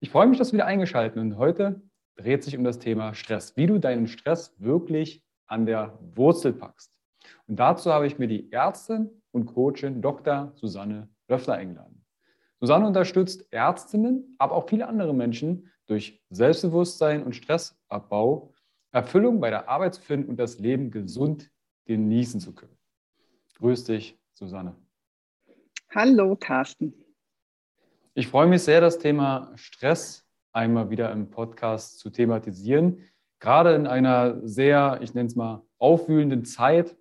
Ich freue mich, dass du wieder eingeschaltet und heute dreht sich um das Thema Stress, wie du deinen Stress wirklich an der Wurzel packst. Und dazu habe ich mir die Ärztin und Coachin Dr. Susanne Löffler eingeladen. Susanne unterstützt Ärztinnen, aber auch viele andere Menschen durch Selbstbewusstsein und Stressabbau, Erfüllung bei der Arbeit zu finden und das Leben gesund genießen zu können. Grüß dich, Susanne. Hallo, Carsten. Ich freue mich sehr, das Thema Stress einmal wieder im Podcast zu thematisieren. Gerade in einer sehr, ich nenne es mal, aufwühlenden Zeit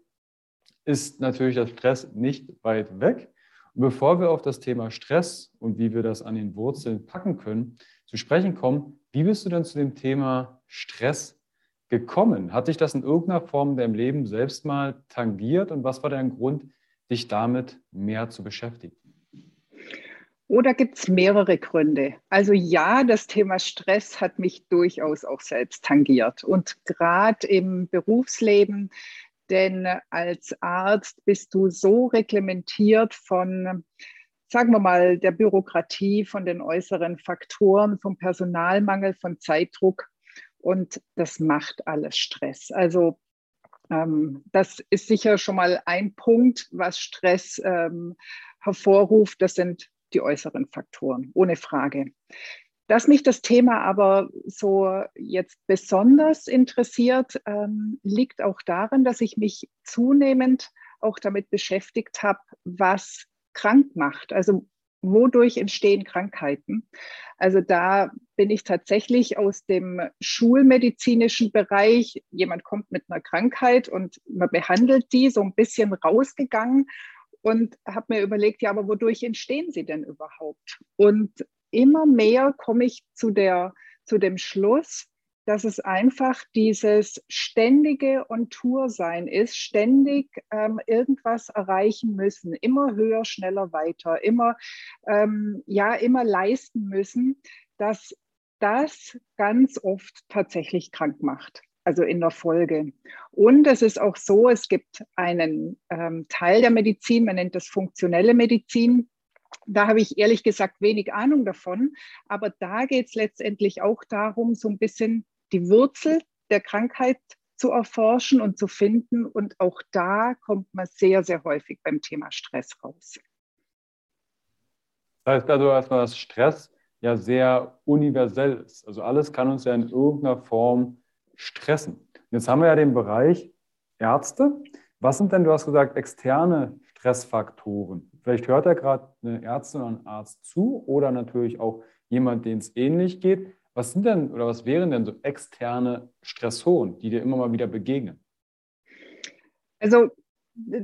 ist natürlich der Stress nicht weit weg. Und bevor wir auf das Thema Stress und wie wir das an den Wurzeln packen können, zu sprechen kommen, wie bist du denn zu dem Thema Stress gekommen? Hat dich das in irgendeiner Form in deinem Leben selbst mal tangiert und was war dein Grund, dich damit mehr zu beschäftigen? Oder gibt es mehrere Gründe? Also ja, das Thema Stress hat mich durchaus auch selbst tangiert. Und gerade im Berufsleben, denn als Arzt bist du so reglementiert von sagen wir mal, der Bürokratie, von den äußeren Faktoren, vom Personalmangel, von Zeitdruck. Und das macht alles Stress. Also ähm, das ist sicher schon mal ein Punkt, was Stress ähm, hervorruft. Das sind die äußeren Faktoren, ohne Frage. Dass mich das Thema aber so jetzt besonders interessiert, ähm, liegt auch darin, dass ich mich zunehmend auch damit beschäftigt habe, was krank macht. Also wodurch entstehen Krankheiten? Also da bin ich tatsächlich aus dem schulmedizinischen Bereich, jemand kommt mit einer Krankheit und man behandelt die, so ein bisschen rausgegangen und habe mir überlegt, ja, aber wodurch entstehen sie denn überhaupt? Und immer mehr komme ich zu, der, zu dem Schluss, dass es einfach dieses ständige On-Tour-Sein ist, ständig ähm, irgendwas erreichen müssen, immer höher, schneller, weiter, immer, ähm, ja, immer leisten müssen, dass das ganz oft tatsächlich krank macht also in der Folge. Und es ist auch so, es gibt einen ähm, Teil der Medizin, man nennt das funktionelle Medizin. Da habe ich ehrlich gesagt wenig Ahnung davon, aber da geht es letztendlich auch darum, so ein bisschen die Wurzel der Krankheit zu erforschen und zu finden. Und auch da kommt man sehr, sehr häufig beim Thema Stress raus. Das heißt also erstmal, dass Stress ja sehr universell ist. Also alles kann uns ja in irgendeiner Form stressen. Jetzt haben wir ja den Bereich Ärzte. Was sind denn, du hast gesagt, externe Stressfaktoren? Vielleicht hört ja gerade eine Ärztin oder ein Arzt zu oder natürlich auch jemand, dem es ähnlich geht. Was sind denn oder was wären denn so externe Stressoren, die dir immer mal wieder begegnen? Also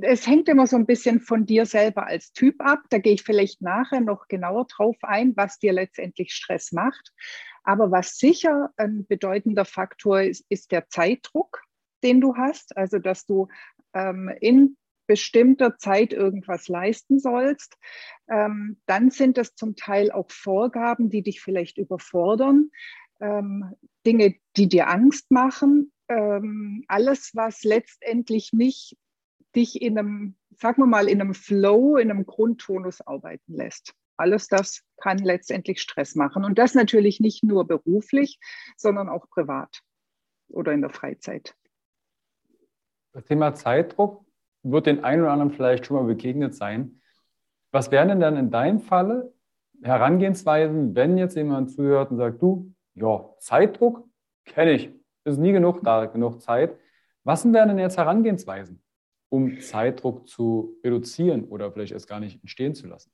es hängt immer so ein bisschen von dir selber als Typ ab. Da gehe ich vielleicht nachher noch genauer drauf ein, was dir letztendlich Stress macht. Aber was sicher ein bedeutender Faktor ist, ist der Zeitdruck, den du hast. Also, dass du ähm, in bestimmter Zeit irgendwas leisten sollst, ähm, dann sind das zum Teil auch Vorgaben, die dich vielleicht überfordern, ähm, Dinge, die dir Angst machen, ähm, alles, was letztendlich nicht dich in einem, sagen wir mal, in einem Flow, in einem Grundtonus arbeiten lässt. Alles das kann letztendlich Stress machen. Und das natürlich nicht nur beruflich, sondern auch privat oder in der Freizeit. Das Thema Zeitdruck wird den einen oder anderen vielleicht schon mal begegnet sein. Was wären denn dann in deinem Falle Herangehensweisen, wenn jetzt jemand zuhört und sagt, du, ja, Zeitdruck kenne ich, ist nie genug da, genug Zeit. Was wären denn jetzt Herangehensweisen, um Zeitdruck zu reduzieren oder vielleicht erst gar nicht entstehen zu lassen?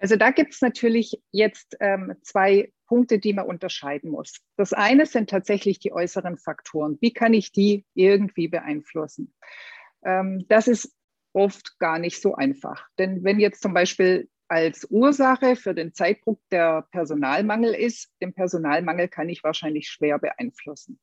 Also da gibt es natürlich jetzt ähm, zwei Punkte, die man unterscheiden muss. Das eine sind tatsächlich die äußeren Faktoren. Wie kann ich die irgendwie beeinflussen? Ähm, das ist oft gar nicht so einfach. Denn wenn jetzt zum Beispiel als Ursache für den Zeitdruck der Personalmangel ist, den Personalmangel kann ich wahrscheinlich schwer beeinflussen.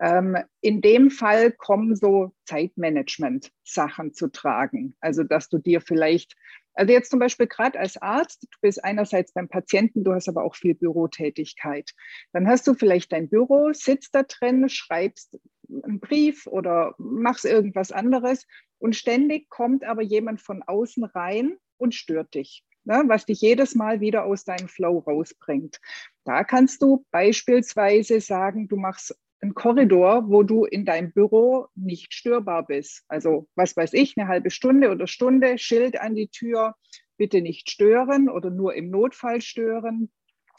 Ähm, in dem Fall kommen so Zeitmanagement-Sachen zu tragen. Also, dass du dir vielleicht, also jetzt zum Beispiel gerade als Arzt, du bist einerseits beim Patienten, du hast aber auch viel Bürotätigkeit. Dann hast du vielleicht dein Büro, sitzt da drin, schreibst einen Brief oder machst irgendwas anderes und ständig kommt aber jemand von außen rein und stört dich ne, was dich jedes Mal wieder aus deinem Flow rausbringt. Da kannst du beispielsweise sagen, du machst einen Korridor, wo du in deinem Büro nicht störbar bist. Also was weiß ich, eine halbe Stunde oder Stunde, Schild an die Tür, bitte nicht stören oder nur im Notfall stören.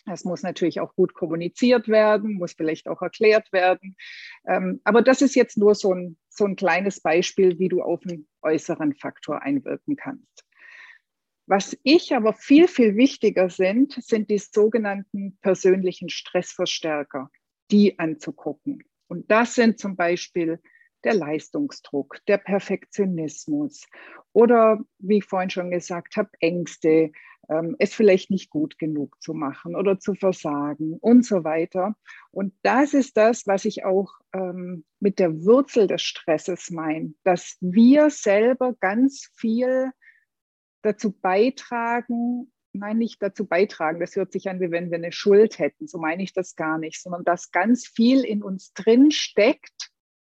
Das muss natürlich auch gut kommuniziert werden, muss vielleicht auch erklärt werden. Ähm, aber das ist jetzt nur so ein, so ein kleines Beispiel, wie du auf einen äußeren Faktor einwirken kannst. Was ich aber viel, viel wichtiger sind, sind die sogenannten persönlichen Stressverstärker, die anzugucken. Und das sind zum Beispiel der Leistungsdruck, der Perfektionismus oder, wie ich vorhin schon gesagt habe, Ängste, ähm, es vielleicht nicht gut genug zu machen oder zu versagen und so weiter. Und das ist das, was ich auch ähm, mit der Wurzel des Stresses meine, dass wir selber ganz viel dazu beitragen, nein, nicht dazu beitragen, das hört sich an, wie wenn wir eine Schuld hätten, so meine ich das gar nicht, sondern dass ganz viel in uns drin steckt,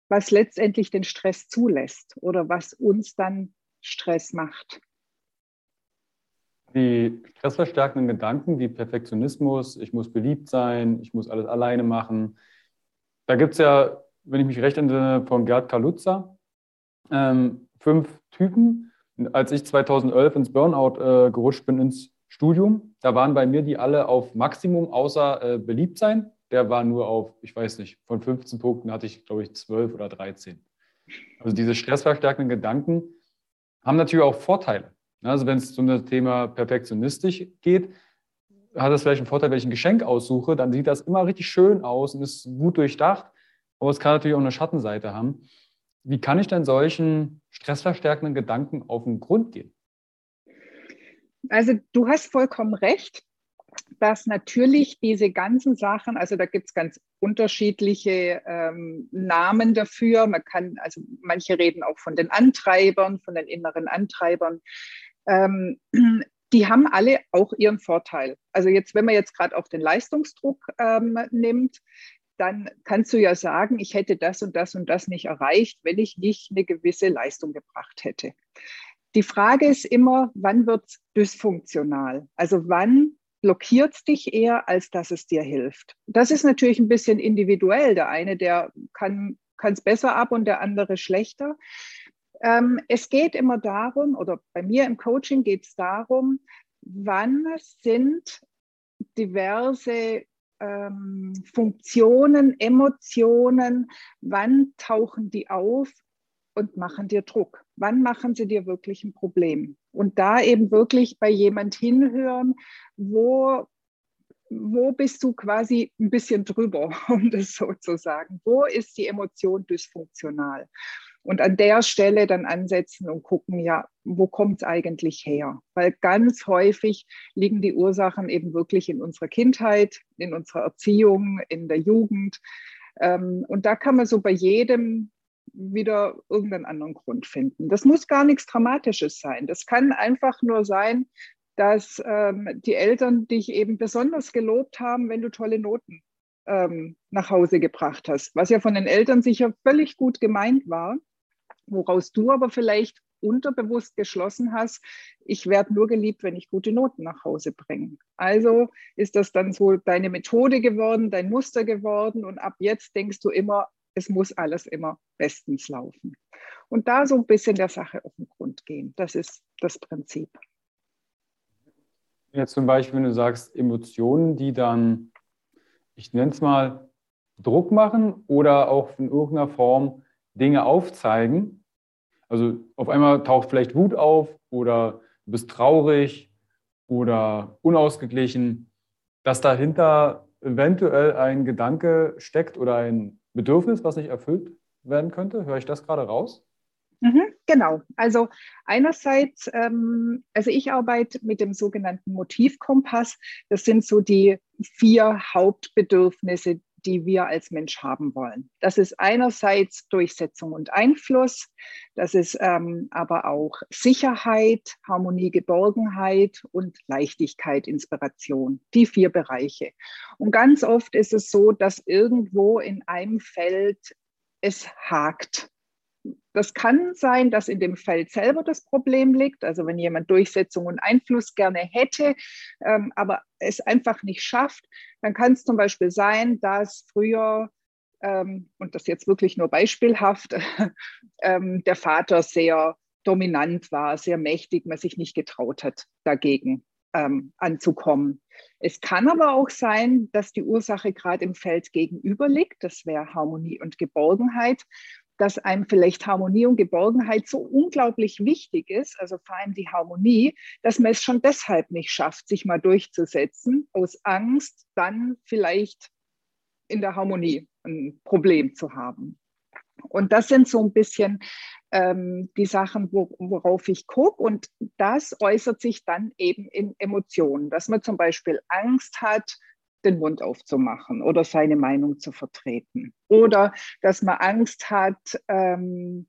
was letztendlich den Stress zulässt oder was uns dann Stress macht. Die stressverstärkenden Gedanken wie Perfektionismus, ich muss beliebt sein, ich muss alles alleine machen. Da gibt es ja, wenn ich mich recht entsinne, von Gerd Kaluza ähm, fünf Typen, als ich 2011 ins Burnout äh, gerutscht bin, ins Studium, da waren bei mir die alle auf Maximum, außer äh, beliebt sein. Der war nur auf, ich weiß nicht, von 15 Punkten hatte ich, glaube ich, 12 oder 13. Also diese stressverstärkenden Gedanken haben natürlich auch Vorteile. Also wenn es um das Thema perfektionistisch geht, hat das vielleicht einen Vorteil, wenn ich ein Geschenk aussuche, dann sieht das immer richtig schön aus und ist gut durchdacht. Aber es kann natürlich auch eine Schattenseite haben. Wie kann ich denn solchen stressverstärkenden Gedanken auf den Grund gehen? Also du hast vollkommen recht, dass natürlich diese ganzen Sachen, also da gibt es ganz unterschiedliche ähm, Namen dafür. Man kann, also manche reden auch von den Antreibern, von den inneren Antreibern. Ähm, die haben alle auch ihren Vorteil. Also jetzt, wenn man jetzt gerade auf den Leistungsdruck ähm, nimmt, dann kannst du ja sagen, ich hätte das und das und das nicht erreicht, wenn ich nicht eine gewisse Leistung gebracht hätte. Die Frage ist immer, wann wird es dysfunktional? Also wann blockiert dich eher, als dass es dir hilft? Das ist natürlich ein bisschen individuell. Der eine, der kann es besser ab und der andere schlechter. Ähm, es geht immer darum, oder bei mir im Coaching geht es darum, wann sind diverse ähm, Funktionen, Emotionen, wann tauchen die auf und machen dir Druck? Wann machen sie dir wirklich ein Problem? Und da eben wirklich bei jemand hinhören, wo, wo bist du quasi ein bisschen drüber, um das so zu sagen? Wo ist die Emotion dysfunktional? Und an der Stelle dann ansetzen und gucken, ja, wo kommt es eigentlich her? Weil ganz häufig liegen die Ursachen eben wirklich in unserer Kindheit, in unserer Erziehung, in der Jugend. Ähm, und da kann man so bei jedem wieder irgendeinen anderen Grund finden. Das muss gar nichts Dramatisches sein. Das kann einfach nur sein, dass ähm, die Eltern dich eben besonders gelobt haben, wenn du tolle Noten ähm, nach Hause gebracht hast, was ja von den Eltern sicher völlig gut gemeint war, woraus du aber vielleicht unterbewusst geschlossen hast, ich werde nur geliebt, wenn ich gute Noten nach Hause bringe. Also ist das dann so deine Methode geworden, dein Muster geworden und ab jetzt denkst du immer, es muss alles immer bestens laufen. Und da so ein bisschen der Sache auf den Grund gehen, das ist das Prinzip. Jetzt zum Beispiel, wenn du sagst, Emotionen, die dann ich nenne es mal, Druck machen oder auch in irgendeiner Form Dinge aufzeigen. Also auf einmal taucht vielleicht Wut auf oder du bist traurig oder unausgeglichen, dass dahinter eventuell ein Gedanke steckt oder ein Bedürfnis, was nicht erfüllt werden könnte. Höre ich das gerade raus? Mhm, genau. Also einerseits, ähm, also ich arbeite mit dem sogenannten Motivkompass. Das sind so die vier Hauptbedürfnisse, die wir als Mensch haben wollen. Das ist einerseits Durchsetzung und Einfluss, das ist ähm, aber auch Sicherheit, Harmonie, Geborgenheit und Leichtigkeit, Inspiration. Die vier Bereiche. Und ganz oft ist es so, dass irgendwo in einem Feld es hakt das kann sein, dass in dem Feld selber das Problem liegt. Also wenn jemand Durchsetzung und Einfluss gerne hätte, ähm, aber es einfach nicht schafft, dann kann es zum Beispiel sein, dass früher, ähm, und das jetzt wirklich nur beispielhaft, ähm, der Vater sehr dominant war, sehr mächtig, man sich nicht getraut hat, dagegen ähm, anzukommen. Es kann aber auch sein, dass die Ursache gerade im Feld gegenüber liegt. Das wäre Harmonie und Geborgenheit dass einem vielleicht Harmonie und Geborgenheit so unglaublich wichtig ist, also vor allem die Harmonie, dass man es schon deshalb nicht schafft, sich mal durchzusetzen, aus Angst, dann vielleicht in der Harmonie ein Problem zu haben. Und das sind so ein bisschen ähm, die Sachen, wo, worauf ich gucke. Und das äußert sich dann eben in Emotionen, dass man zum Beispiel Angst hat, den Mund aufzumachen oder seine Meinung zu vertreten. Oder dass man Angst hat, ähm,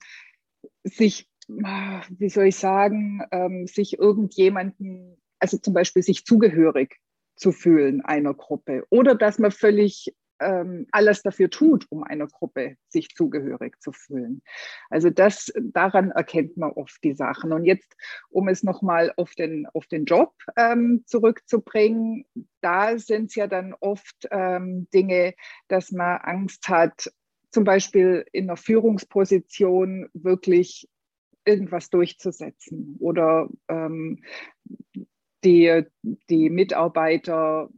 sich, wie soll ich sagen, ähm, sich irgendjemanden, also zum Beispiel sich zugehörig zu fühlen einer Gruppe. Oder dass man völlig ähm, alles dafür tut, um einer Gruppe sich zugehörig zu fühlen. Also das, daran erkennt man oft die Sachen. Und jetzt, um es nochmal auf den, auf den Job ähm, zurückzubringen, da sind es ja dann oft ähm, Dinge, dass man Angst hat, zum Beispiel in einer Führungsposition wirklich irgendwas durchzusetzen oder ähm, die, die Mitarbeiter,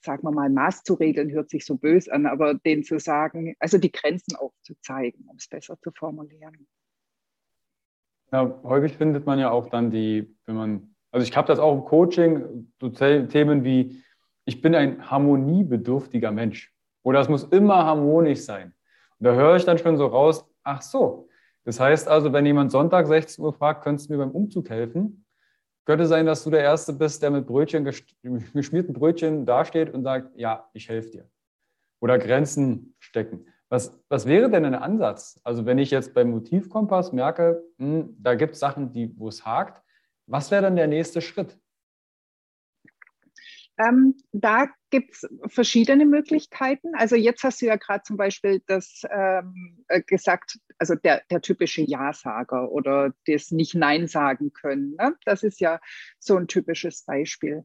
sagen wir mal, Maß zu regeln, hört sich so böse an, aber denen zu sagen, also die Grenzen aufzuzeigen, um es besser zu formulieren. Ja, häufig findet man ja auch dann die, wenn man, also ich habe das auch im Coaching, so Themen wie, ich bin ein harmoniebedürftiger Mensch oder es muss immer harmonisch sein. Und da höre ich dann schon so raus, ach so, das heißt also, wenn jemand Sonntag 16 Uhr fragt, könntest du mir beim Umzug helfen? Könnte sein, dass du der Erste bist, der mit Brötchen, geschmierten Brötchen dasteht und sagt, ja, ich helfe dir. Oder Grenzen stecken. Was, was wäre denn ein Ansatz? Also wenn ich jetzt beim Motivkompass merke, mh, hm, da gibt es Sachen, wo es hakt, was wäre dann der nächste Schritt? Ähm, da gibt es verschiedene Möglichkeiten. Also jetzt hast du ja gerade zum Beispiel das ähm, äh, gesagt, also der, der typische Ja-Sager oder das nicht Nein sagen können. Ne? Das ist ja so ein typisches Beispiel.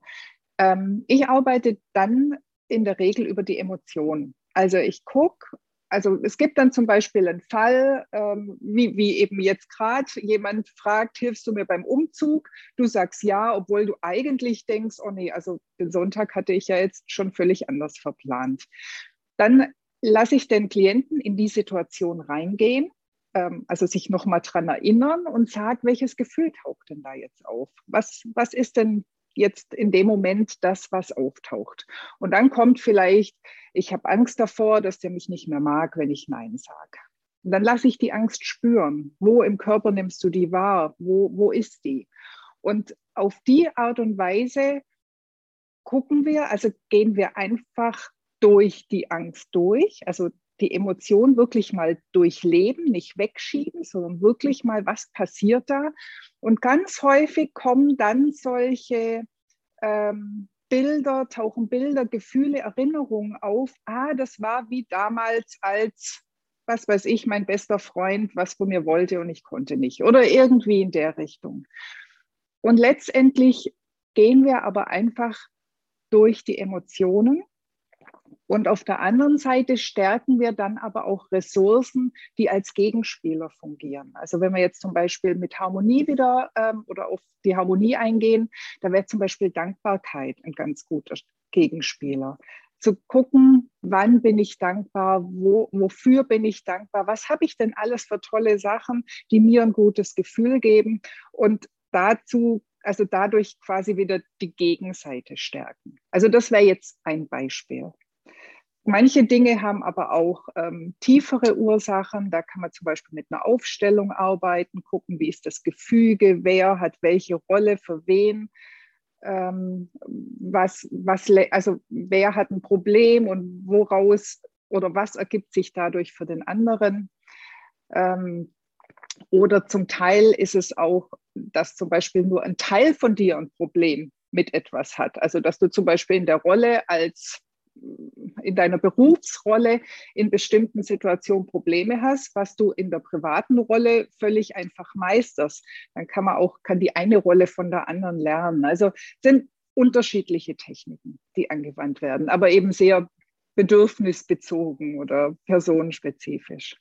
Ähm, ich arbeite dann in der Regel über die Emotionen. Also ich gucke, also es gibt dann zum Beispiel einen Fall, ähm, wie, wie eben jetzt gerade, jemand fragt, hilfst du mir beim Umzug? Du sagst ja, obwohl du eigentlich denkst, oh nee, also den Sonntag hatte ich ja jetzt schon völlig anders verplant. Dann lasse ich den Klienten in die Situation reingehen, ähm, also sich nochmal dran erinnern und sage, welches Gefühl taucht denn da jetzt auf? Was, was ist denn jetzt in dem Moment das, was auftaucht. Und dann kommt vielleicht, ich habe Angst davor, dass der mich nicht mehr mag, wenn ich Nein sage. Und dann lasse ich die Angst spüren. Wo im Körper nimmst du die wahr? Wo, wo ist die? Und auf die Art und Weise gucken wir, also gehen wir einfach durch die Angst durch. Also die Emotion wirklich mal durchleben, nicht wegschieben, sondern wirklich mal, was passiert da? Und ganz häufig kommen dann solche ähm, Bilder, tauchen Bilder, Gefühle, Erinnerungen auf. Ah, das war wie damals als, was weiß ich, mein bester Freund, was von mir wollte und ich konnte nicht. Oder irgendwie in der Richtung. Und letztendlich gehen wir aber einfach durch die Emotionen und auf der anderen Seite stärken wir dann aber auch Ressourcen, die als Gegenspieler fungieren. Also wenn wir jetzt zum Beispiel mit Harmonie wieder ähm, oder auf die Harmonie eingehen, da wäre zum Beispiel Dankbarkeit ein ganz guter Gegenspieler. Zu gucken, wann bin ich dankbar, wo, wofür bin ich dankbar, was habe ich denn alles für tolle Sachen, die mir ein gutes Gefühl geben und dazu also dadurch quasi wieder die Gegenseite stärken. Also das wäre jetzt ein Beispiel. Manche Dinge haben aber auch ähm, tiefere Ursachen. Da kann man zum Beispiel mit einer Aufstellung arbeiten, gucken, wie ist das Gefüge, wer hat welche Rolle für wen, ähm, was, was, also wer hat ein Problem und woraus oder was ergibt sich dadurch für den anderen. Ähm, oder zum Teil ist es auch, dass zum Beispiel nur ein Teil von dir ein Problem mit etwas hat. Also dass du zum Beispiel in der Rolle als in deiner Berufsrolle in bestimmten Situationen Probleme hast, was du in der privaten Rolle völlig einfach meisterst, dann kann man auch, kann die eine Rolle von der anderen lernen. Also sind unterschiedliche Techniken, die angewandt werden, aber eben sehr bedürfnisbezogen oder personenspezifisch.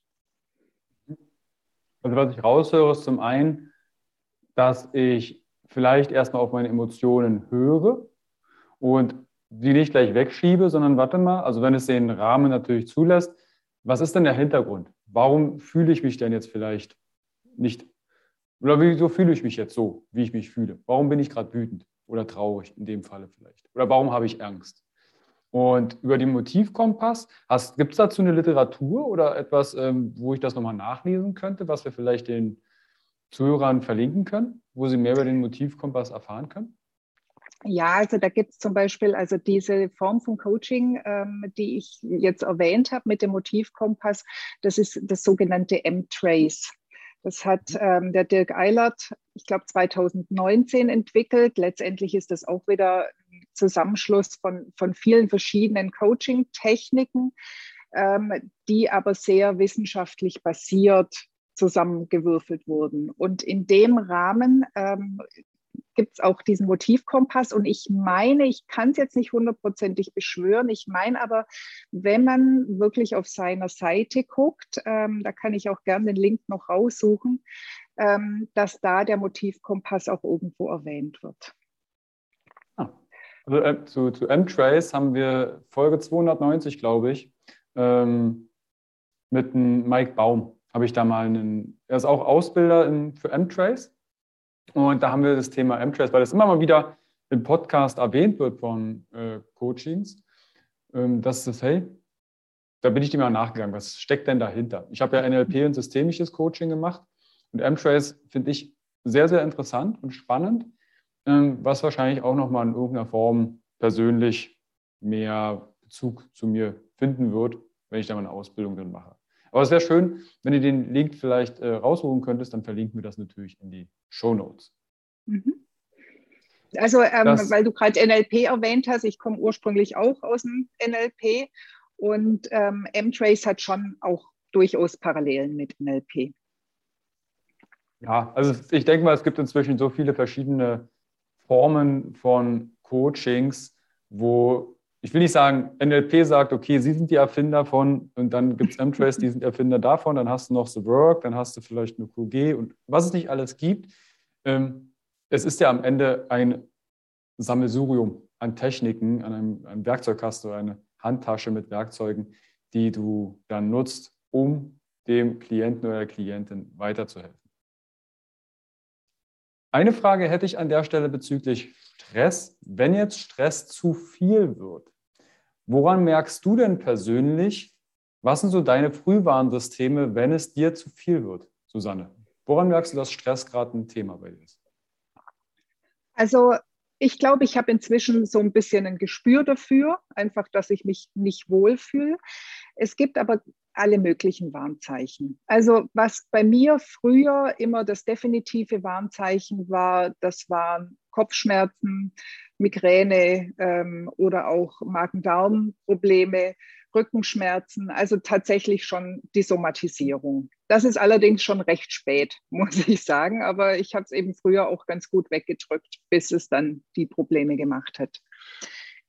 Also was ich raushöre, ist zum einen, dass ich vielleicht erstmal auf meine Emotionen höre und die nicht gleich wegschiebe, sondern warte mal, also wenn es den Rahmen natürlich zulässt, was ist denn der Hintergrund? Warum fühle ich mich denn jetzt vielleicht nicht? Oder wieso fühle ich mich jetzt so, wie ich mich fühle? Warum bin ich gerade wütend oder traurig in dem Falle vielleicht? Oder warum habe ich Angst? Und über den Motivkompass, gibt es dazu eine Literatur oder etwas, ähm, wo ich das nochmal nachlesen könnte, was wir vielleicht den Zuhörern verlinken können, wo sie mehr über den Motivkompass erfahren können? Ja, also da gibt es zum Beispiel also diese Form von Coaching, ähm, die ich jetzt erwähnt habe mit dem Motivkompass, das ist das sogenannte M-Trace. Das hat mhm. ähm, der Dirk Eilert, ich glaube, 2019 entwickelt. Letztendlich ist das auch wieder ein Zusammenschluss von, von vielen verschiedenen Coaching-Techniken, ähm, die aber sehr wissenschaftlich basiert zusammengewürfelt wurden. Und in dem Rahmen ähm, gibt es auch diesen Motivkompass. Und ich meine, ich kann es jetzt nicht hundertprozentig beschwören. Ich meine aber, wenn man wirklich auf seiner Seite guckt, ähm, da kann ich auch gerne den Link noch raussuchen, ähm, dass da der Motivkompass auch irgendwo erwähnt wird. Ah. Also äh, zu, zu M-Trace haben wir Folge 290, glaube ich, ähm, mit Mike Baum. Habe ich da mal einen, er ist auch Ausbilder in, für M-Trace und da haben wir das Thema M-Trace, weil das immer mal wieder im Podcast erwähnt wird von äh, Coachings, ähm, dass das, hey, da bin ich dir mal nachgegangen, was steckt denn dahinter? Ich habe ja NLP und systemisches Coaching gemacht und M-Trace finde ich sehr, sehr interessant und spannend, ähm, was wahrscheinlich auch nochmal in irgendeiner Form persönlich mehr Bezug zu mir finden wird, wenn ich da mal eine Ausbildung drin mache. Aber es wäre schön, wenn du den Link vielleicht äh, rausholen könntest, dann verlinken wir das natürlich in die Show Notes. Mhm. Also, ähm, weil du gerade NLP erwähnt hast, ich komme ursprünglich auch aus dem NLP und ähm, M-Trace hat schon auch durchaus Parallelen mit NLP. Ja, also ich denke mal, es gibt inzwischen so viele verschiedene Formen von Coachings, wo ich will nicht sagen, NLP sagt, okay, Sie sind die Erfinder von, und dann gibt es M-Trace, die sind Erfinder davon, dann hast du noch The Work, dann hast du vielleicht eine QG und was es nicht alles gibt. Ähm, es ist ja am Ende ein Sammelsurium an Techniken, an einem, einem Werkzeugkasten oder eine Handtasche mit Werkzeugen, die du dann nutzt, um dem Klienten oder der Klientin weiterzuhelfen. Eine Frage hätte ich an der Stelle bezüglich Stress. Wenn jetzt Stress zu viel wird, Woran merkst du denn persönlich, was sind so deine Frühwarnsysteme, wenn es dir zu viel wird, Susanne? Woran merkst du, dass Stress gerade ein Thema bei dir ist? Also ich glaube, ich habe inzwischen so ein bisschen ein Gespür dafür, einfach, dass ich mich nicht wohlfühle. Es gibt aber alle möglichen Warnzeichen. Also was bei mir früher immer das definitive Warnzeichen war, das waren Kopfschmerzen, Migräne ähm, oder auch Magen-Darm-Probleme, Rückenschmerzen, also tatsächlich schon die Somatisierung. Das ist allerdings schon recht spät, muss ich sagen, aber ich habe es eben früher auch ganz gut weggedrückt, bis es dann die Probleme gemacht hat.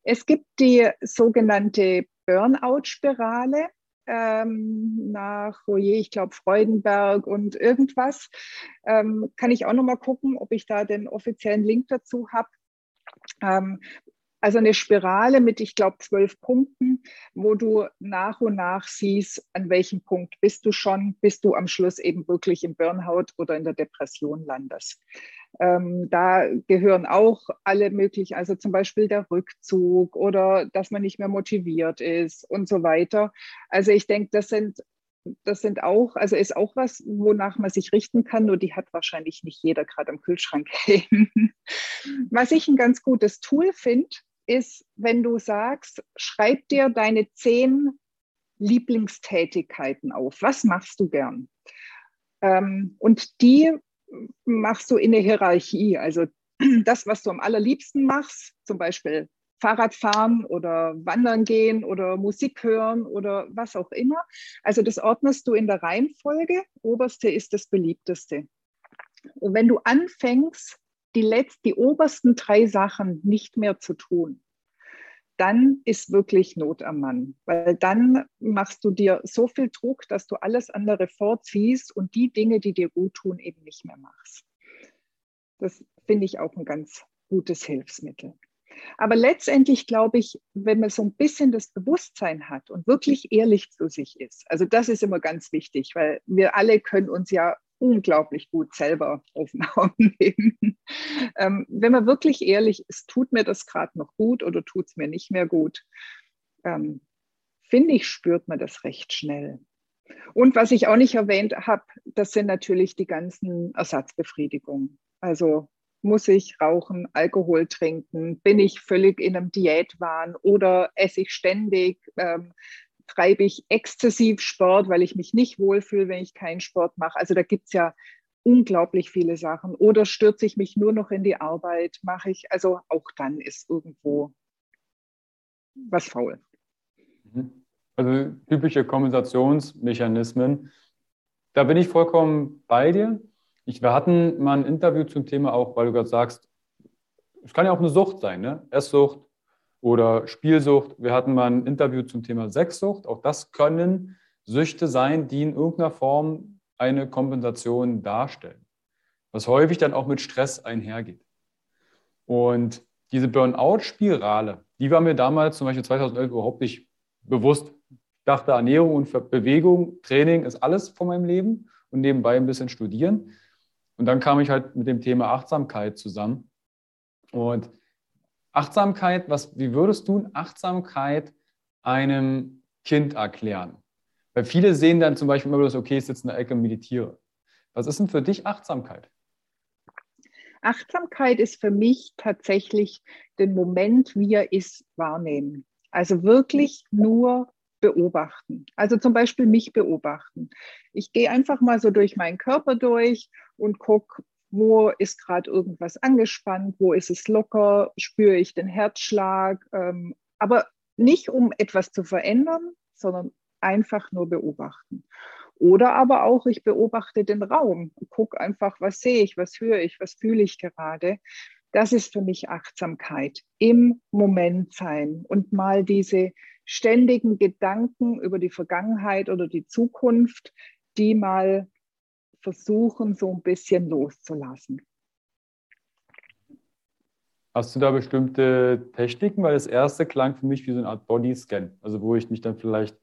Es gibt die sogenannte Burnout-Spirale ähm, nach, oh je, ich glaube Freudenberg und irgendwas. Ähm, kann ich auch noch mal gucken, ob ich da den offiziellen Link dazu habe. Ähm, also eine Spirale mit, ich glaube, zwölf Punkten, wo du nach und nach siehst, an welchem Punkt bist du schon, bis du am Schluss eben wirklich im Burnout oder in der Depression landest. Ähm, da gehören auch alle möglichen, also zum Beispiel der Rückzug oder dass man nicht mehr motiviert ist und so weiter. Also ich denke, das sind das sind auch, also ist auch was, wonach man sich richten kann, nur die hat wahrscheinlich nicht jeder gerade am Kühlschrank hängen. Was ich ein ganz gutes Tool finde, ist, wenn du sagst, schreib dir deine zehn Lieblingstätigkeiten auf. Was machst du gern? Ähm, und die machst du in der Hierarchie. Also das, was du am allerliebsten machst, zum Beispiel Fahrradfahren oder Wandern gehen oder Musik hören oder was auch immer. Also das ordnest du in der Reihenfolge. Oberste ist das beliebteste. Und wenn du anfängst, die, letzt, die obersten drei Sachen nicht mehr zu tun, dann ist wirklich Not am Mann, weil dann machst du dir so viel Druck, dass du alles andere vorziehst und die Dinge, die dir gut tun, eben nicht mehr machst. Das finde ich auch ein ganz gutes Hilfsmittel. Aber letztendlich glaube ich, wenn man so ein bisschen das Bewusstsein hat und wirklich ehrlich zu sich ist, also das ist immer ganz wichtig, weil wir alle können uns ja unglaublich gut selber auf den Augen nehmen. Ähm, wenn man wirklich ehrlich ist, tut mir das gerade noch gut oder tut es mir nicht mehr gut, ähm, finde ich, spürt man das recht schnell. Und was ich auch nicht erwähnt habe, das sind natürlich die ganzen Ersatzbefriedigungen. Also muss ich rauchen, Alkohol trinken, bin ich völlig in einem Diätwahn oder esse ich ständig, ähm, treibe ich exzessiv Sport, weil ich mich nicht wohlfühle, wenn ich keinen Sport mache. Also da gibt es ja unglaublich viele Sachen. Oder stürze ich mich nur noch in die Arbeit, mache ich, also auch dann ist irgendwo was faul. Mhm. Also typische Kompensationsmechanismen. Da bin ich vollkommen bei dir. Ich, wir hatten mal ein Interview zum Thema auch, weil du gerade sagst, es kann ja auch eine Sucht sein, ne? Esssucht, oder Spielsucht. Wir hatten mal ein Interview zum Thema Sexsucht. Auch das können Süchte sein, die in irgendeiner Form eine Kompensation darstellen, was häufig dann auch mit Stress einhergeht. Und diese Burnout-Spirale, die war mir damals zum Beispiel 2011 überhaupt nicht bewusst. Ich dachte, Ernährung und Bewegung, Training ist alles von meinem Leben und nebenbei ein bisschen studieren. Und dann kam ich halt mit dem Thema Achtsamkeit zusammen. Und Achtsamkeit, was, wie würdest du Achtsamkeit einem Kind erklären? Weil viele sehen dann zum Beispiel immer das, okay, ich sitze in der Ecke und meditiere. Was ist denn für dich Achtsamkeit? Achtsamkeit ist für mich tatsächlich den Moment, wie er ist, wahrnehmen. Also wirklich nur beobachten. Also zum Beispiel mich beobachten. Ich gehe einfach mal so durch meinen Körper durch und gucke, wo ist gerade irgendwas angespannt, wo ist es locker, spüre ich den Herzschlag, ähm, aber nicht um etwas zu verändern, sondern einfach nur beobachten. Oder aber auch, ich beobachte den Raum, gucke einfach, was sehe ich, was höre ich, was fühle ich gerade. Das ist für mich Achtsamkeit, im Moment sein und mal diese ständigen Gedanken über die Vergangenheit oder die Zukunft, die mal versuchen, so ein bisschen loszulassen. Hast du da bestimmte Techniken? Weil das erste klang für mich wie so eine Art Bodyscan, also wo ich mich dann vielleicht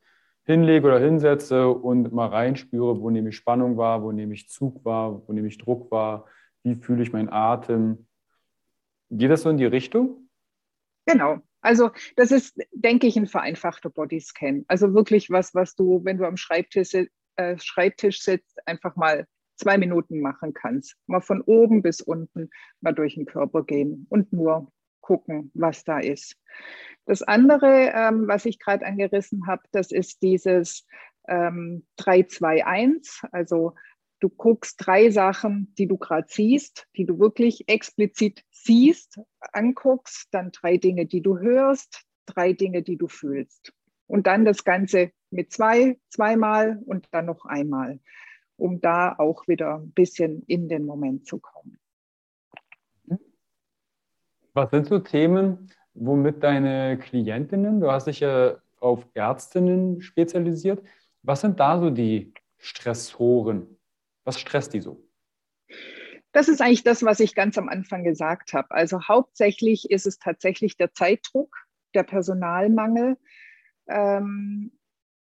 hinlege oder hinsetze und mal reinspüre, wo nämlich Spannung war, wo nämlich Zug war, wo nämlich Druck war, wie fühle ich meinen Atem. Geht das so in die Richtung? Genau. Also das ist, denke ich, ein vereinfachter Bodyscan. Also wirklich was, was du, wenn du am Schreibtisch, äh, Schreibtisch sitzt, einfach mal zwei Minuten machen kannst. Mal von oben bis unten mal durch den Körper gehen und nur gucken, was da ist. Das andere, ähm, was ich gerade angerissen habe, das ist dieses ähm, 3, 2, 1. Also du guckst drei Sachen, die du gerade siehst, die du wirklich explizit siehst, anguckst, dann drei Dinge, die du hörst, drei Dinge, die du fühlst. Und dann das Ganze mit zwei, zweimal und dann noch einmal, um da auch wieder ein bisschen in den Moment zu kommen. Was sind so Themen, womit deine Klientinnen, du hast dich ja auf Ärztinnen spezialisiert, was sind da so die Stressoren? Was stresst die so? Das ist eigentlich das, was ich ganz am Anfang gesagt habe. Also hauptsächlich ist es tatsächlich der Zeitdruck, der Personalmangel. Ähm,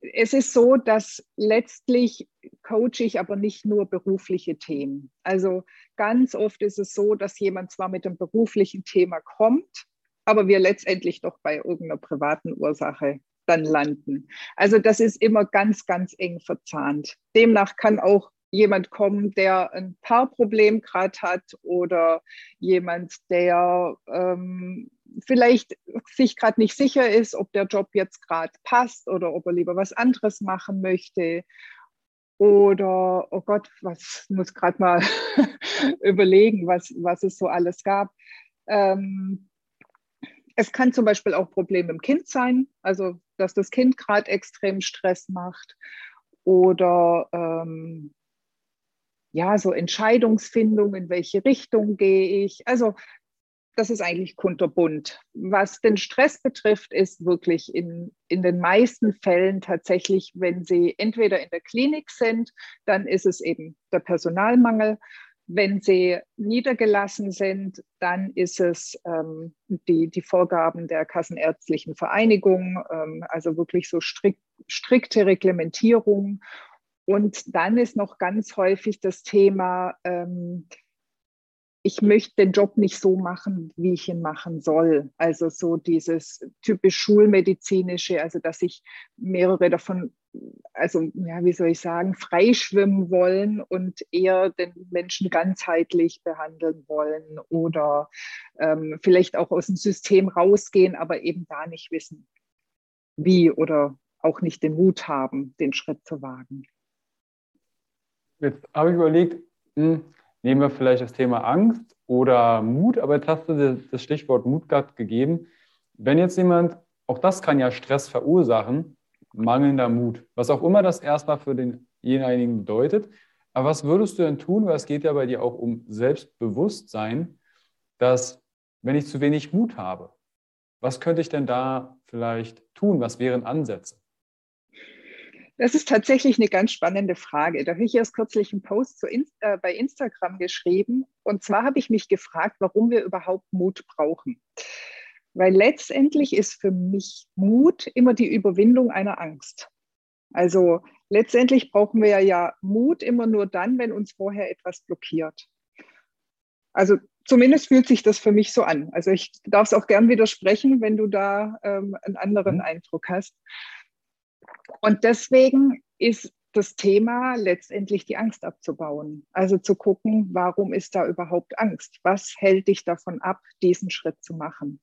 es ist so, dass letztlich coache ich aber nicht nur berufliche Themen. Also ganz oft ist es so, dass jemand zwar mit einem beruflichen Thema kommt, aber wir letztendlich doch bei irgendeiner privaten Ursache dann landen. Also das ist immer ganz, ganz eng verzahnt. Demnach kann auch jemand kommen, der ein Paarproblem gerade hat oder jemand, der ähm, vielleicht sich gerade nicht sicher ist, ob der Job jetzt gerade passt oder ob er lieber was anderes machen möchte. Oder, oh Gott, was muss gerade mal überlegen, was, was es so alles gab. Ähm, es kann zum Beispiel auch Probleme im Kind sein, also dass das Kind gerade extrem Stress macht. Oder ähm, ja, so Entscheidungsfindung, in welche Richtung gehe ich. Also das ist eigentlich kunterbunt. Was den Stress betrifft, ist wirklich in, in den meisten Fällen tatsächlich, wenn Sie entweder in der Klinik sind, dann ist es eben der Personalmangel. Wenn sie niedergelassen sind, dann ist es ähm, die, die Vorgaben der Kassenärztlichen Vereinigung, ähm, also wirklich so strikt, strikte Reglementierung und dann ist noch ganz häufig das Thema, ähm, ich möchte den Job nicht so machen, wie ich ihn machen soll. Also so dieses typisch schulmedizinische, also dass sich mehrere davon, also ja, wie soll ich sagen, freischwimmen wollen und eher den Menschen ganzheitlich behandeln wollen oder ähm, vielleicht auch aus dem System rausgehen, aber eben da nicht wissen, wie oder auch nicht den Mut haben, den Schritt zu wagen. Jetzt habe ich überlegt, hm, nehmen wir vielleicht das Thema Angst oder Mut, aber jetzt hast du das Stichwort Mut gerade gegeben. Wenn jetzt jemand, auch das kann ja Stress verursachen, mangelnder Mut, was auch immer das erstmal für denjenigen bedeutet. Aber was würdest du denn tun, weil es geht ja bei dir auch um Selbstbewusstsein, dass wenn ich zu wenig Mut habe, was könnte ich denn da vielleicht tun? Was wären Ansätze? Das ist tatsächlich eine ganz spannende Frage. Da habe ich erst kürzlich einen Post Inst äh, bei Instagram geschrieben. Und zwar habe ich mich gefragt, warum wir überhaupt Mut brauchen. Weil letztendlich ist für mich Mut immer die Überwindung einer Angst. Also letztendlich brauchen wir ja Mut immer nur dann, wenn uns vorher etwas blockiert. Also zumindest fühlt sich das für mich so an. Also ich darf es auch gern widersprechen, wenn du da ähm, einen anderen mhm. Eindruck hast. Und deswegen ist das Thema letztendlich die Angst abzubauen. Also zu gucken, warum ist da überhaupt Angst? Was hält dich davon ab, diesen Schritt zu machen?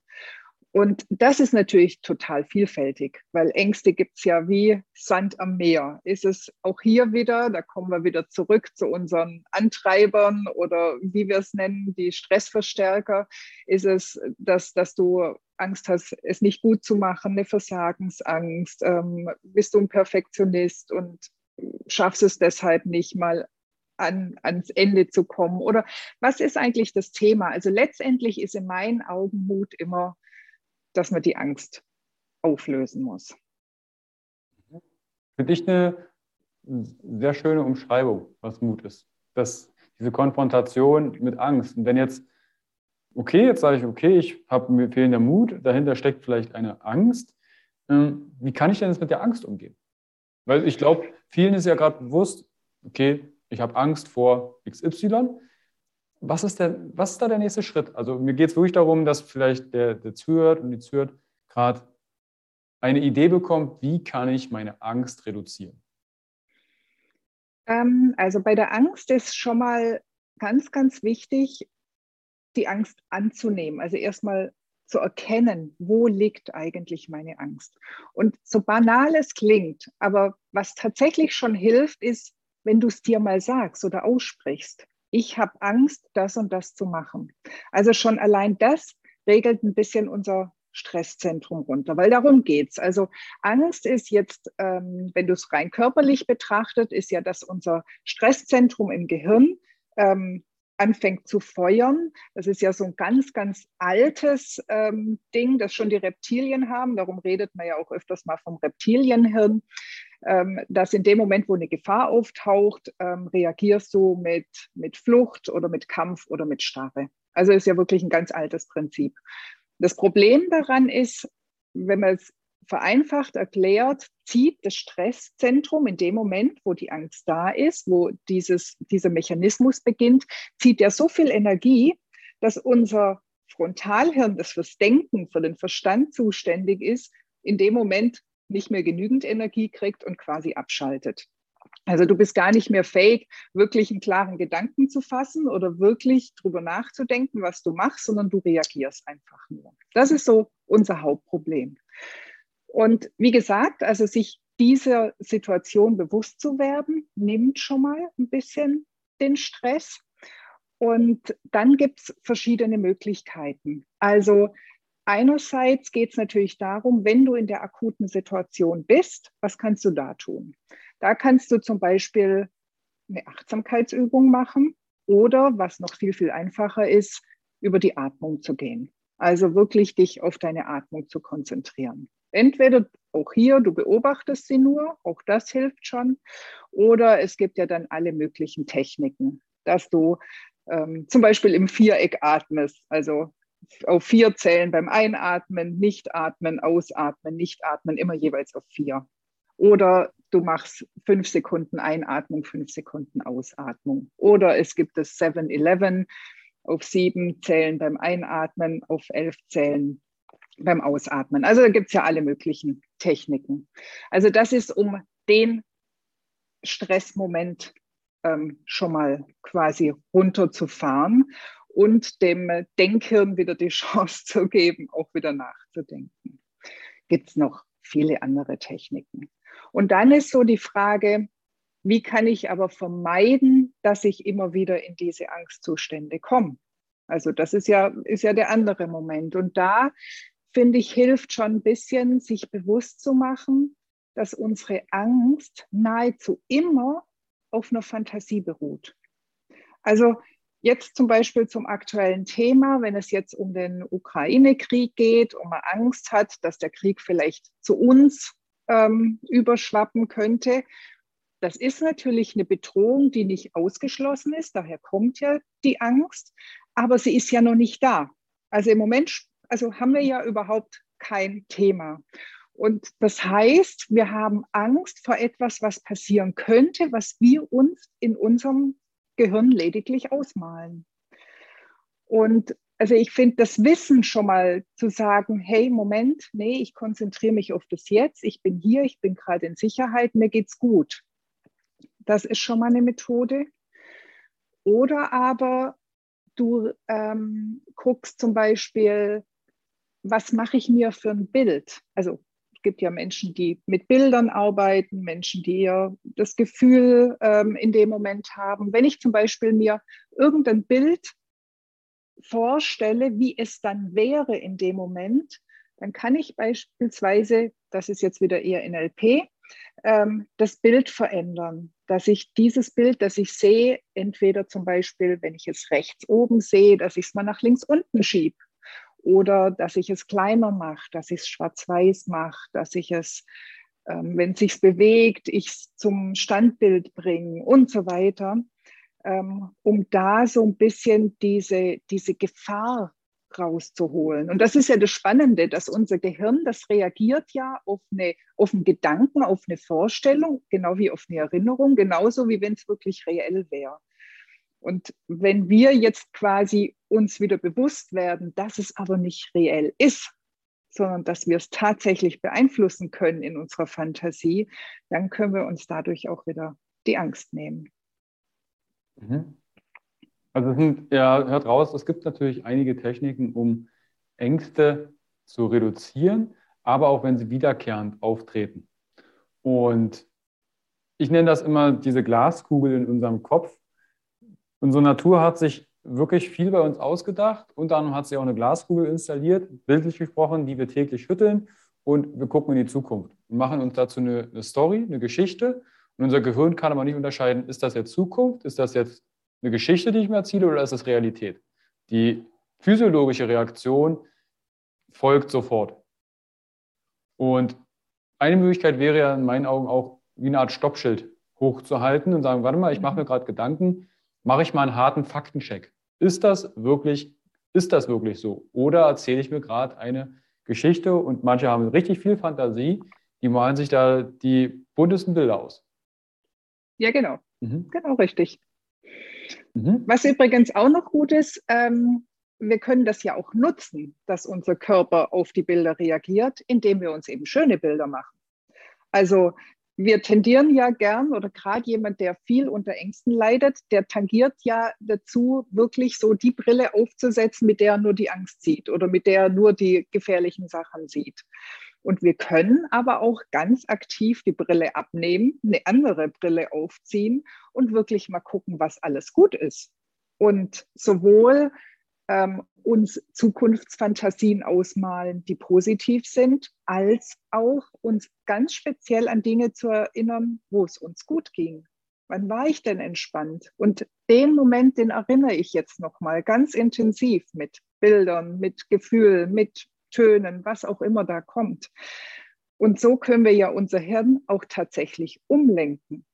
Und das ist natürlich total vielfältig, weil Ängste gibt es ja wie Sand am Meer. Ist es auch hier wieder, da kommen wir wieder zurück zu unseren Antreibern oder wie wir es nennen, die Stressverstärker, ist es, dass, dass du Angst hast, es nicht gut zu machen, eine Versagensangst, ähm, bist du ein Perfektionist und schaffst es deshalb nicht mal an, ans Ende zu kommen? Oder was ist eigentlich das Thema? Also letztendlich ist in meinen Augen Mut immer dass man die Angst auflösen muss. Für dich eine sehr schöne Umschreibung, was Mut ist. Das, diese Konfrontation mit Angst. Und wenn jetzt, okay, jetzt sage ich, okay, ich habe mir fehlender Mut, dahinter steckt vielleicht eine Angst. Ähm, wie kann ich denn jetzt mit der Angst umgehen? Weil ich glaube, vielen ist ja gerade bewusst, okay, ich habe Angst vor XY was ist, der, was ist da der nächste Schritt? Also mir geht es wirklich darum, dass vielleicht der, der zuhört und die zuhört gerade eine Idee bekommt, wie kann ich meine Angst reduzieren? Ähm, also bei der Angst ist schon mal ganz, ganz wichtig, die Angst anzunehmen. Also erstmal zu erkennen, wo liegt eigentlich meine Angst. Und so banal es klingt, aber was tatsächlich schon hilft, ist, wenn du es dir mal sagst oder aussprichst. Ich habe Angst, das und das zu machen. Also schon allein das regelt ein bisschen unser Stresszentrum runter, weil darum geht's. Also Angst ist jetzt, ähm, wenn du es rein körperlich betrachtet, ist ja, dass unser Stresszentrum im Gehirn ähm, anfängt zu feuern. Das ist ja so ein ganz, ganz altes ähm, Ding, das schon die Reptilien haben. Darum redet man ja auch öfters mal vom Reptilienhirn. Ähm, dass in dem Moment, wo eine Gefahr auftaucht, ähm, reagierst du mit, mit Flucht oder mit Kampf oder mit Starre. Also ist ja wirklich ein ganz altes Prinzip. Das Problem daran ist, wenn man es vereinfacht erklärt, zieht das Stresszentrum in dem Moment, wo die Angst da ist, wo dieses, dieser Mechanismus beginnt, zieht ja so viel Energie, dass unser Frontalhirn, das fürs Denken, für den Verstand zuständig ist, in dem Moment nicht mehr genügend Energie kriegt und quasi abschaltet. Also du bist gar nicht mehr fähig, wirklich einen klaren Gedanken zu fassen oder wirklich drüber nachzudenken, was du machst, sondern du reagierst einfach nur. Das ist so unser Hauptproblem. Und wie gesagt, also sich dieser Situation bewusst zu werden, nimmt schon mal ein bisschen den Stress. Und dann gibt es verschiedene Möglichkeiten. Also einerseits geht es natürlich darum, wenn du in der akuten Situation bist, was kannst du da tun? Da kannst du zum Beispiel eine Achtsamkeitsübung machen oder, was noch viel, viel einfacher ist, über die Atmung zu gehen. Also wirklich dich auf deine Atmung zu konzentrieren. Entweder auch hier, du beobachtest sie nur, auch das hilft schon. Oder es gibt ja dann alle möglichen Techniken, dass du ähm, zum Beispiel im Viereck atmest, also auf vier Zellen beim Einatmen, nicht atmen, ausatmen, nicht atmen, immer jeweils auf vier. Oder du machst fünf Sekunden Einatmung, fünf Sekunden Ausatmung. Oder es gibt das 7-Eleven auf sieben Zellen beim Einatmen, auf elf Zellen beim Ausatmen. Also da gibt es ja alle möglichen Techniken. Also das ist, um den Stressmoment ähm, schon mal quasi runterzufahren und dem Denkhirn wieder die Chance zu geben, auch wieder nachzudenken. Gibt es noch viele andere Techniken. Und dann ist so die Frage, wie kann ich aber vermeiden, dass ich immer wieder in diese Angstzustände komme? Also das ist ja, ist ja der andere Moment. Und da finde ich, hilft schon ein bisschen, sich bewusst zu machen, dass unsere Angst nahezu immer auf einer Fantasie beruht. Also jetzt zum Beispiel zum aktuellen Thema, wenn es jetzt um den Ukraine-Krieg geht und man Angst hat, dass der Krieg vielleicht zu uns ähm, überschwappen könnte. Das ist natürlich eine Bedrohung, die nicht ausgeschlossen ist. Daher kommt ja die Angst, aber sie ist ja noch nicht da. Also im Moment also haben wir ja überhaupt kein Thema. Und das heißt, wir haben Angst vor etwas, was passieren könnte, was wir uns in unserem Gehirn lediglich ausmalen. Und also ich finde das Wissen schon mal zu sagen, hey, Moment, nee, ich konzentriere mich auf das Jetzt, ich bin hier, ich bin gerade in Sicherheit, mir geht's gut. Das ist schon mal eine Methode. Oder aber du ähm, guckst zum Beispiel, was mache ich mir für ein Bild? Also es gibt ja Menschen, die mit Bildern arbeiten, Menschen, die ja das Gefühl ähm, in dem Moment haben. Wenn ich zum Beispiel mir irgendein Bild vorstelle, wie es dann wäre in dem Moment, dann kann ich beispielsweise, das ist jetzt wieder eher NLP, ähm, das Bild verändern, dass ich dieses Bild, das ich sehe, entweder zum Beispiel, wenn ich es rechts oben sehe, dass ich es mal nach links unten schiebe oder dass ich es kleiner mache, dass ich es schwarz-weiß mache, dass ich es, ähm, wenn es sich bewegt, ich es zum Standbild bringe und so weiter, ähm, um da so ein bisschen diese, diese Gefahr rauszuholen. Und das ist ja das Spannende, dass unser Gehirn, das reagiert ja auf, eine, auf einen Gedanken, auf eine Vorstellung, genau wie auf eine Erinnerung, genauso wie wenn es wirklich reell wäre. Und wenn wir jetzt quasi uns wieder bewusst werden, dass es aber nicht reell ist, sondern dass wir es tatsächlich beeinflussen können in unserer Fantasie, dann können wir uns dadurch auch wieder die Angst nehmen. Mhm. Also sind, ja, hört raus, es gibt natürlich einige Techniken, um Ängste zu reduzieren, aber auch wenn sie wiederkehrend auftreten. Und ich nenne das immer diese Glaskugel in unserem Kopf. Unsere Natur hat sich wirklich viel bei uns ausgedacht. Unter anderem hat sie auch eine Glaskugel installiert, bildlich gesprochen, die wir täglich schütteln und wir gucken in die Zukunft und machen uns dazu eine, eine Story, eine Geschichte. Und unser Gehirn kann aber nicht unterscheiden, ist das jetzt Zukunft, ist das jetzt eine Geschichte, die ich mir erziele oder ist das Realität? Die physiologische Reaktion folgt sofort. Und eine Möglichkeit wäre ja in meinen Augen auch, wie eine Art Stoppschild hochzuhalten und sagen, warte mal, ich mache mir gerade Gedanken, mache ich mal einen harten Faktencheck. Ist das wirklich, ist das wirklich so? Oder erzähle ich mir gerade eine Geschichte und manche haben richtig viel Fantasie, die malen sich da die buntesten Bilder aus. Ja, genau. Mhm. Genau, richtig. Mhm. Was übrigens auch noch gut ist, ähm, wir können das ja auch nutzen, dass unser Körper auf die Bilder reagiert, indem wir uns eben schöne Bilder machen. Also wir tendieren ja gern oder gerade jemand, der viel unter Ängsten leidet, der tangiert ja dazu, wirklich so die Brille aufzusetzen, mit der er nur die Angst sieht oder mit der er nur die gefährlichen Sachen sieht. Und wir können aber auch ganz aktiv die Brille abnehmen, eine andere Brille aufziehen und wirklich mal gucken, was alles gut ist. Und sowohl ähm, uns Zukunftsfantasien ausmalen, die positiv sind, als auch uns ganz speziell an Dinge zu erinnern, wo es uns gut ging. Wann war ich denn entspannt? Und den Moment, den erinnere ich jetzt nochmal ganz intensiv mit Bildern, mit Gefühl, mit Tönen, was auch immer da kommt. Und so können wir ja unser Hirn auch tatsächlich umlenken.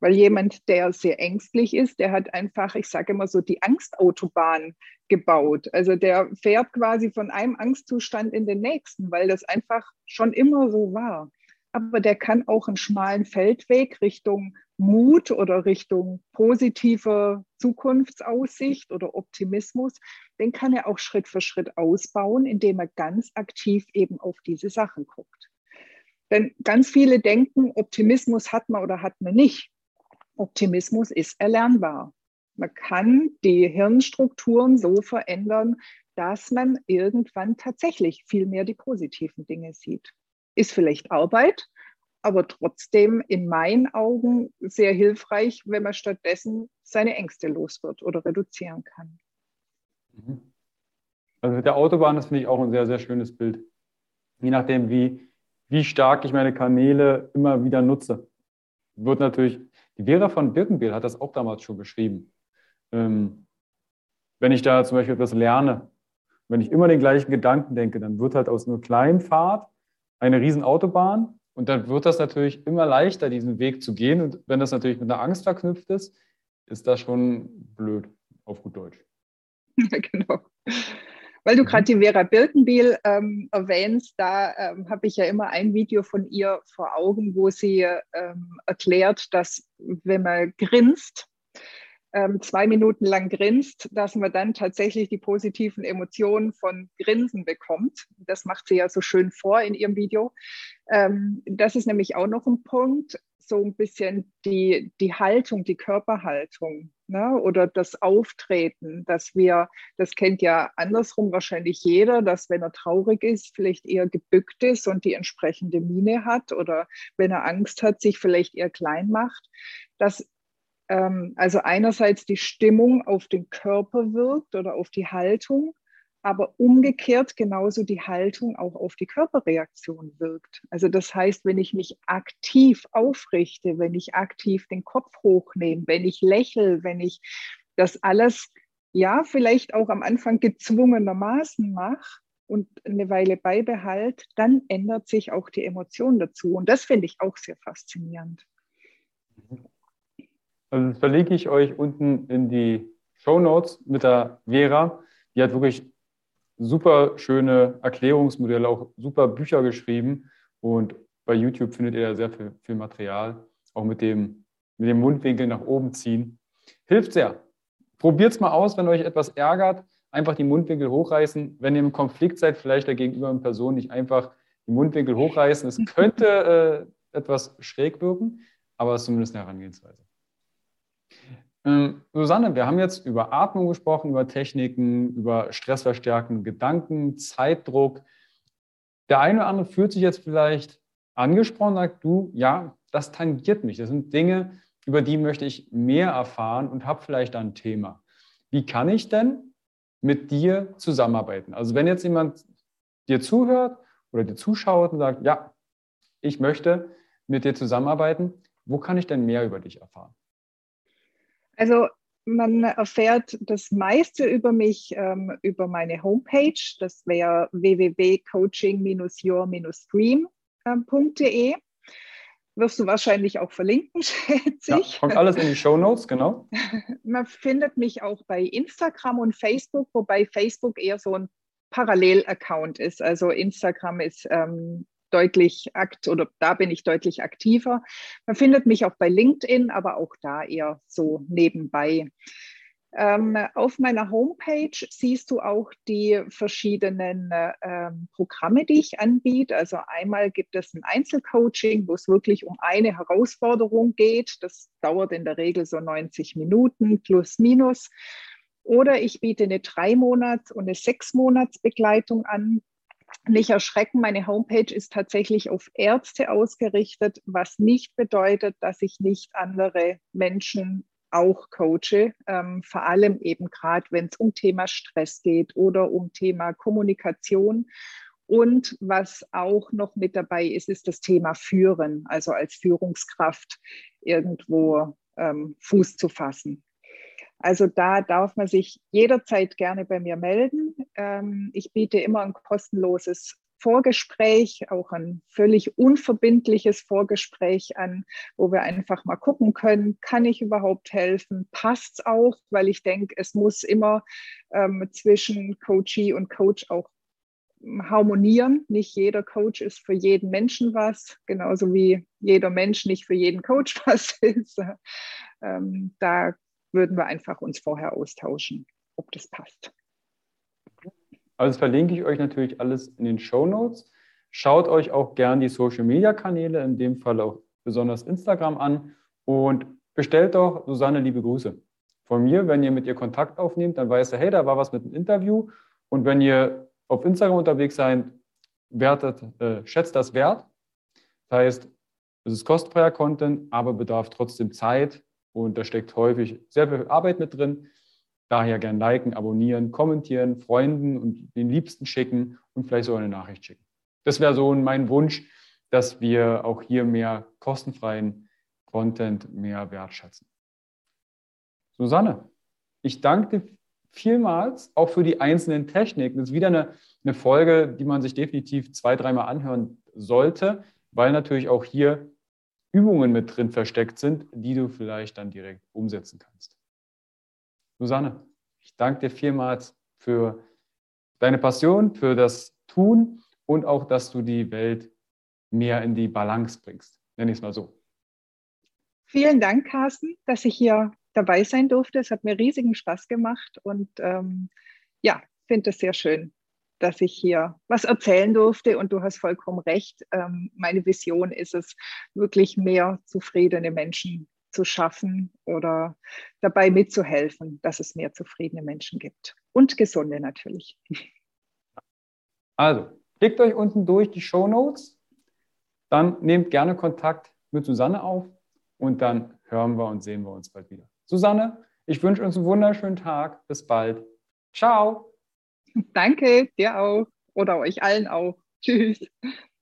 Weil jemand, der sehr ängstlich ist, der hat einfach, ich sage immer so, die Angstautobahn gebaut. Also der fährt quasi von einem Angstzustand in den nächsten, weil das einfach schon immer so war. Aber der kann auch einen schmalen Feldweg Richtung Mut oder Richtung positive Zukunftsaussicht oder Optimismus, den kann er auch Schritt für Schritt ausbauen, indem er ganz aktiv eben auf diese Sachen guckt. Denn ganz viele denken, Optimismus hat man oder hat man nicht. Optimismus ist erlernbar. Man kann die Hirnstrukturen so verändern, dass man irgendwann tatsächlich viel mehr die positiven Dinge sieht. Ist vielleicht Arbeit, aber trotzdem in meinen Augen sehr hilfreich, wenn man stattdessen seine Ängste los wird oder reduzieren kann. Mhm. Also mit der Autobahn, das finde ich auch ein sehr, sehr schönes Bild. Je nachdem, wie, wie stark ich meine Kanäle immer wieder nutze, wird natürlich die Vera von Birkenbiel hat das auch damals schon beschrieben. Ähm, wenn ich da zum Beispiel etwas lerne, wenn ich immer den gleichen Gedanken denke, dann wird halt aus einer kleinen Fahrt eine riesen Autobahn und dann wird das natürlich immer leichter, diesen Weg zu gehen. Und wenn das natürlich mit einer Angst verknüpft ist, ist das schon blöd, auf gut Deutsch. Ja, genau. Weil du gerade mhm. die Vera Birkenbiel ähm, erwähnst, da ähm, habe ich ja immer ein Video von ihr vor Augen, wo sie ähm, erklärt, dass wenn man grinst, ähm, zwei Minuten lang grinst, dass man dann tatsächlich die positiven Emotionen von Grinsen bekommt. Das macht sie ja so schön vor in ihrem Video. Ähm, das ist nämlich auch noch ein Punkt so ein bisschen die, die Haltung, die Körperhaltung ne? oder das Auftreten, dass wir, das kennt ja andersrum wahrscheinlich jeder, dass wenn er traurig ist, vielleicht eher gebückt ist und die entsprechende Miene hat oder wenn er Angst hat, sich vielleicht eher klein macht. Dass ähm, also einerseits die Stimmung auf den Körper wirkt oder auf die Haltung aber umgekehrt genauso die Haltung auch auf die Körperreaktion wirkt. Also das heißt, wenn ich mich aktiv aufrichte, wenn ich aktiv den Kopf hochnehme, wenn ich lächle, wenn ich das alles ja vielleicht auch am Anfang gezwungenermaßen mache und eine Weile beibehalte, dann ändert sich auch die Emotion dazu. Und das finde ich auch sehr faszinierend. Also das verlinke ich euch unten in die Show Notes mit der Vera. Die hat wirklich super schöne Erklärungsmodelle, auch super Bücher geschrieben. Und bei YouTube findet ihr da sehr viel, viel Material, auch mit dem, mit dem Mundwinkel nach oben ziehen. Hilft sehr. Probiert es mal aus, wenn euch etwas ärgert. Einfach die Mundwinkel hochreißen. Wenn ihr im Konflikt seid, vielleicht der gegenüber Person nicht einfach die Mundwinkel hochreißen. Es könnte äh, etwas schräg wirken, aber es ist zumindest eine Herangehensweise. Ähm, Susanne, wir haben jetzt über Atmung gesprochen, über Techniken, über stressverstärkende Gedanken, Zeitdruck. Der eine oder andere fühlt sich jetzt vielleicht angesprochen, sagt du, ja, das tangiert mich. Das sind Dinge, über die möchte ich mehr erfahren und habe vielleicht ein Thema. Wie kann ich denn mit dir zusammenarbeiten? Also wenn jetzt jemand dir zuhört oder dir zuschaut und sagt, ja, ich möchte mit dir zusammenarbeiten, wo kann ich denn mehr über dich erfahren? Also man erfährt das meiste über mich ähm, über meine Homepage. Das wäre www.coaching-your-dream.de. Wirst du wahrscheinlich auch verlinken, schätze ich. Ja, kommt alles in die Show Notes, genau. Man findet mich auch bei Instagram und Facebook, wobei Facebook eher so ein Parallel-Account ist. Also Instagram ist ähm, deutlich akt oder da bin ich deutlich aktiver. Man findet mich auch bei LinkedIn, aber auch da eher so nebenbei. Ähm, auf meiner Homepage siehst du auch die verschiedenen äh, Programme, die ich anbiete. Also einmal gibt es ein Einzelcoaching, wo es wirklich um eine Herausforderung geht. Das dauert in der Regel so 90 Minuten plus minus. Oder ich biete eine drei Monats- und eine sechs Monats Begleitung an nicht erschrecken, meine Homepage ist tatsächlich auf Ärzte ausgerichtet, was nicht bedeutet, dass ich nicht andere Menschen auch coache, ähm, vor allem eben gerade, wenn es um Thema Stress geht oder um Thema Kommunikation. Und was auch noch mit dabei ist, ist das Thema Führen, also als Führungskraft irgendwo ähm, Fuß zu fassen. Also da darf man sich jederzeit gerne bei mir melden. Ähm, ich biete immer ein kostenloses Vorgespräch, auch ein völlig unverbindliches Vorgespräch an, wo wir einfach mal gucken können, kann ich überhaupt helfen? Passt es auch? Weil ich denke, es muss immer ähm, zwischen Coachee und Coach auch harmonieren. Nicht jeder Coach ist für jeden Menschen was, genauso wie jeder Mensch nicht für jeden Coach was ist. Ähm, da würden wir einfach uns vorher austauschen, ob das passt. Also verlinke ich euch natürlich alles in den Show Notes. Schaut euch auch gern die Social Media Kanäle, in dem Fall auch besonders Instagram an und bestellt doch Susanne liebe Grüße. Von mir, wenn ihr mit ihr Kontakt aufnehmt, dann weiß er, hey, da war was mit einem Interview. Und wenn ihr auf Instagram unterwegs seid, wertet, äh, schätzt das wert. Das heißt, es ist kostenfreier Content, aber bedarf trotzdem Zeit, und da steckt häufig sehr viel Arbeit mit drin. Daher gern liken, abonnieren, kommentieren, Freunden und den Liebsten schicken und vielleicht sogar eine Nachricht schicken. Das wäre so mein Wunsch, dass wir auch hier mehr kostenfreien Content mehr wertschätzen. Susanne, ich danke dir vielmals auch für die einzelnen Techniken. Das ist wieder eine, eine Folge, die man sich definitiv zwei, dreimal anhören sollte, weil natürlich auch hier Übungen mit drin versteckt sind, die du vielleicht dann direkt umsetzen kannst. Susanne, ich danke dir vielmals für deine Passion, für das Tun und auch, dass du die Welt mehr in die Balance bringst. Nenne ich es mal so. Vielen Dank, Carsten, dass ich hier dabei sein durfte. Es hat mir riesigen Spaß gemacht und ähm, ja, finde es sehr schön, dass ich hier was erzählen durfte. Und du hast vollkommen recht. Ähm, meine Vision ist es, wirklich mehr zufriedene Menschen zu schaffen oder dabei mitzuhelfen, dass es mehr zufriedene Menschen gibt. Und gesunde natürlich. Also, klickt euch unten durch die Show Notes. Dann nehmt gerne Kontakt mit Susanne auf und dann hören wir und sehen wir uns bald wieder. Susanne, ich wünsche uns einen wunderschönen Tag. Bis bald. Ciao. Danke, dir auch oder euch allen auch. Tschüss.